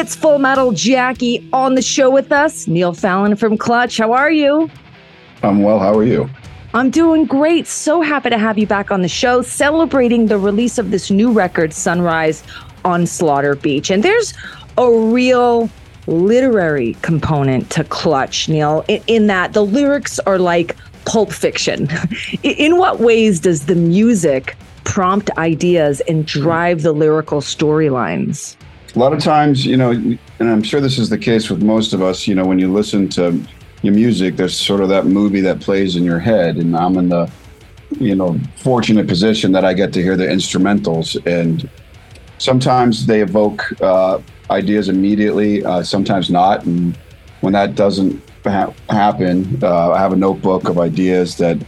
It's Full Metal Jackie on the show with us, Neil Fallon from Clutch. How are you? I'm well. How are you? I'm doing great. So happy to have you back on the show, celebrating the release of this new record, Sunrise on Slaughter Beach. And there's a real literary component to Clutch, Neil, in, in that the lyrics are like pulp fiction. in what ways does the music prompt ideas and drive the lyrical storylines? A lot of times, you know, and I'm sure this is the case with most of us, you know, when you listen to your music, there's sort of that movie that plays in your head. And I'm in the, you know, fortunate position that I get to hear the instrumentals. And sometimes they evoke uh, ideas immediately, uh, sometimes not. And when that doesn't ha- happen, uh, I have a notebook of ideas that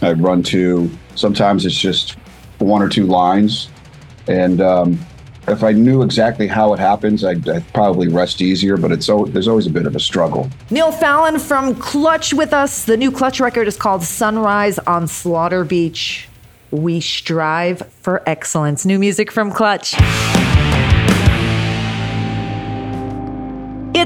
I run to. Sometimes it's just one or two lines. And um, if I knew exactly how it happens, I'd, I'd probably rest easier, but it's there's always a bit of a struggle. Neil Fallon from Clutch with us. The new Clutch record is called Sunrise on Slaughter Beach. We strive for excellence. New music from Clutch.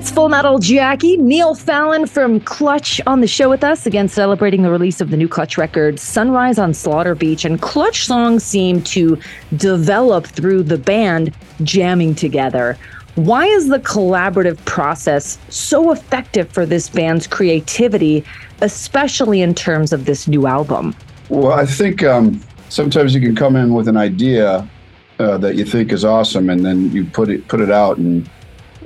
It's Full Metal Jackie. Neil Fallon from Clutch on the show with us, again celebrating the release of the new Clutch record, Sunrise on Slaughter Beach. And Clutch songs seem to develop through the band jamming together. Why is the collaborative process so effective for this band's creativity, especially in terms of this new album? Well, I think um, sometimes you can come in with an idea uh, that you think is awesome, and then you put it put it out and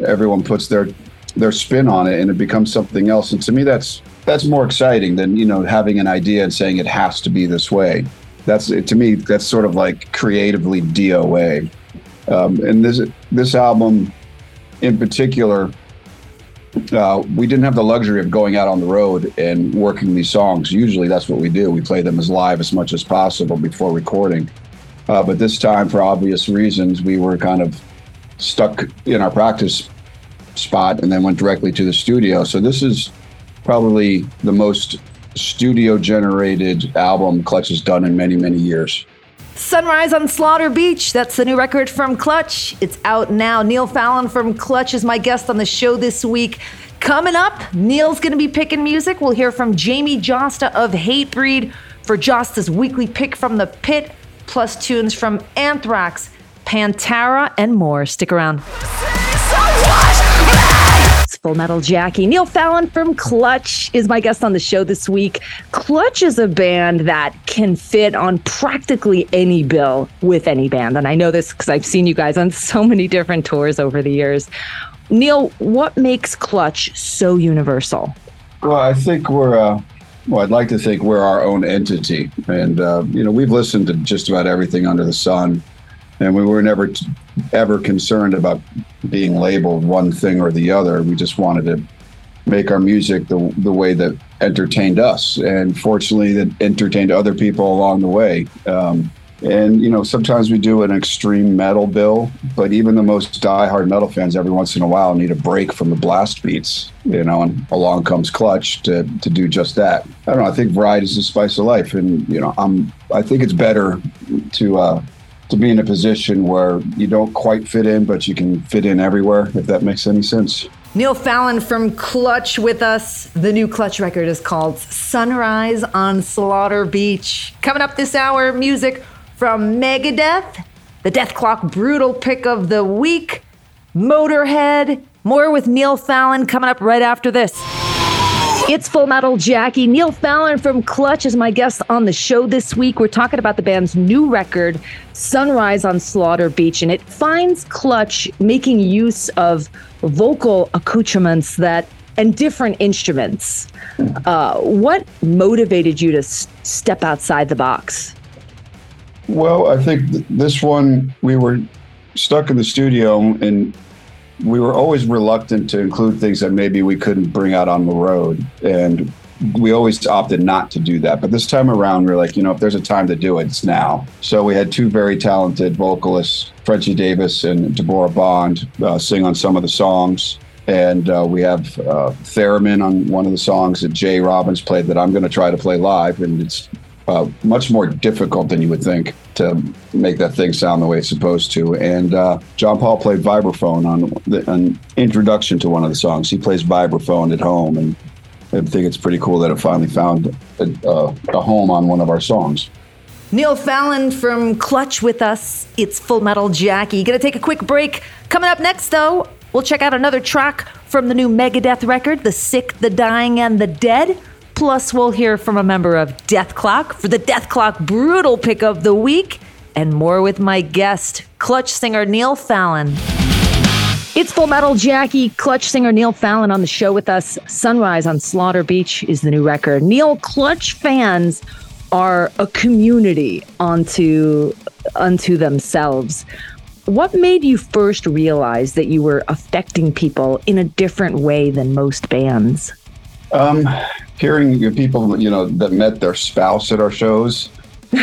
everyone puts their their spin on it and it becomes something else. And to me that's that's more exciting than you know having an idea and saying it has to be this way. That's to me that's sort of like creatively doa um, and this this album in particular uh, we didn't have the luxury of going out on the road and working these songs. Usually that's what we do. We play them as live as much as possible before recording. Uh, but this time for obvious reasons we were kind of stuck in our practice spot and then went directly to the studio. So this is probably the most studio generated album Clutch has done in many, many years. Sunrise on Slaughter Beach. That's the new record from Clutch. It's out now. Neil Fallon from Clutch is my guest on the show this week. Coming up, Neil's going to be picking music. We'll hear from Jamey Jasta of Hatebreed for Jasta's weekly pick from the pit, plus tunes from Anthrax, Pantera, and more. Stick around. Full Metal Jackie. Neil Fallon from Clutch is my guest on the show this week. Clutch is a band that can fit on practically any bill with any band. And I know this because I've seen you guys on so many different tours over the years. Neil, what makes Clutch so universal? Well, I think we're, uh, well, I'd like to think we're our own entity. And, uh, you know, we've listened to just about everything under the sun and we were never ever concerned about being labeled one thing or the other. We just wanted to make our music the the way that entertained us, and fortunately, that entertained other people along the way. Um, and you know, sometimes we do an extreme metal bill, but even the most diehard metal fans, every once in a while, need a break from the blast beats. You know, and along comes Clutch to to do just that. I don't know. I think variety is the spice of life, and you know, I'm. I think it's better to. Uh, to be in a position where you don't quite fit in, but you can fit in everywhere, if that makes any sense. Neil Fallon from Clutch with us. The new Clutch record is called Sunrise on Slaughter Beach. Coming up this hour, music from Megadeth, the Dethklok Brutal pick of the week, Motorhead. More with Neil Fallon coming up right after this. It's Full Metal Jackie. Neil Fallon from Clutch is my guest on the show this week. We're talking about the band's new record, Sunrise on Slaughter Beach, and it finds Clutch making use of vocal accoutrements that and different instruments. Uh, what motivated you to s- step outside the box? Well, I think th- this one we were stuck in the studio and we were always reluctant to include things that maybe we couldn't bring out on the road. And we always opted not to do that. But this time around, we are like, you know, if there's a time to do it, it's now. So we had two very talented vocalists, Frenchie Davis and Deborah Bond, uh, sing on some of the songs. And uh, we have uh, theremin on one of the songs that Jay Robbins played that I'm going to try to play live. And it's uh, much more difficult than you would think to make that thing sound the way it's supposed to. And uh, John Paul played vibraphone on the, an introduction to one of the songs. He plays vibraphone at home, and I think it's pretty cool that it finally found a, uh, a home on one of our songs. Neil Fallon from Clutch with us. It's Full Metal Jackie. Gonna take a quick break. Coming up next, though, we'll check out another track from the new Megadeth record, The Sick, the Dying, and the Dead. Plus, we'll hear from a member of Dethklok for the Dethklok Brutal Pick of the Week, and more with my guest, Clutch singer Neil Fallon. It's Full Metal Jackie, Clutch singer Neil Fallon on the show with us. Sunrise on Slaughter Beach is the new record. Neil, Clutch fans are a community unto unto themselves. What made you first realize that you were affecting people in a different way than most bands? Um, hearing people, you know, that met their spouse at our shows,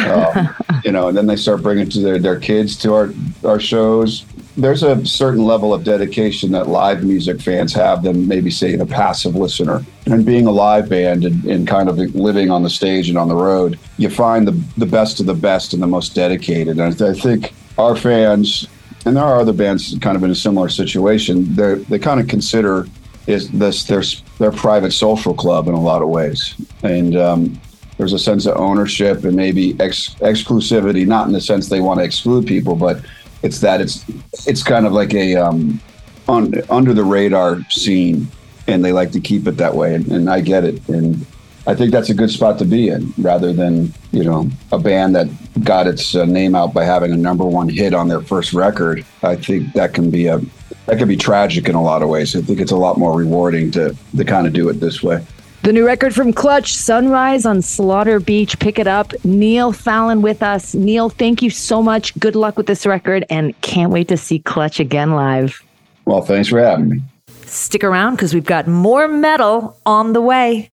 um, you know, and then they start bringing to their, their kids to our our shows there's a certain level of dedication that live music fans have than maybe say a passive listener. And being a live band and, and, kind of living on the stage and on the road, you find the the best of the best and the most dedicated. And I think our fans, and there are other bands kind of in a similar situation, they they kind of consider is this their their private social club in a lot of ways. And um, there's a sense of ownership and maybe ex- exclusivity, not in the sense they want to exclude people, but it's that it's it's kind of like a um, under the radar scene, and they like to keep it that way. And, and I get it, and I think that's a good spot to be in, rather than you know a band that got its uh, name out by having a number one hit on their first record. I think that can be a that could be tragic in a lot of ways. I think it's a lot more rewarding to to kind of do it this way. The new record from Clutch, Sunrise on Slaughter Beach. Pick it up. Neil Fallon with us. Neil, thank you so much. Good luck with this record and can't wait to see Clutch again live. Well, thanks for having me. Stick around because we've got more metal on the way.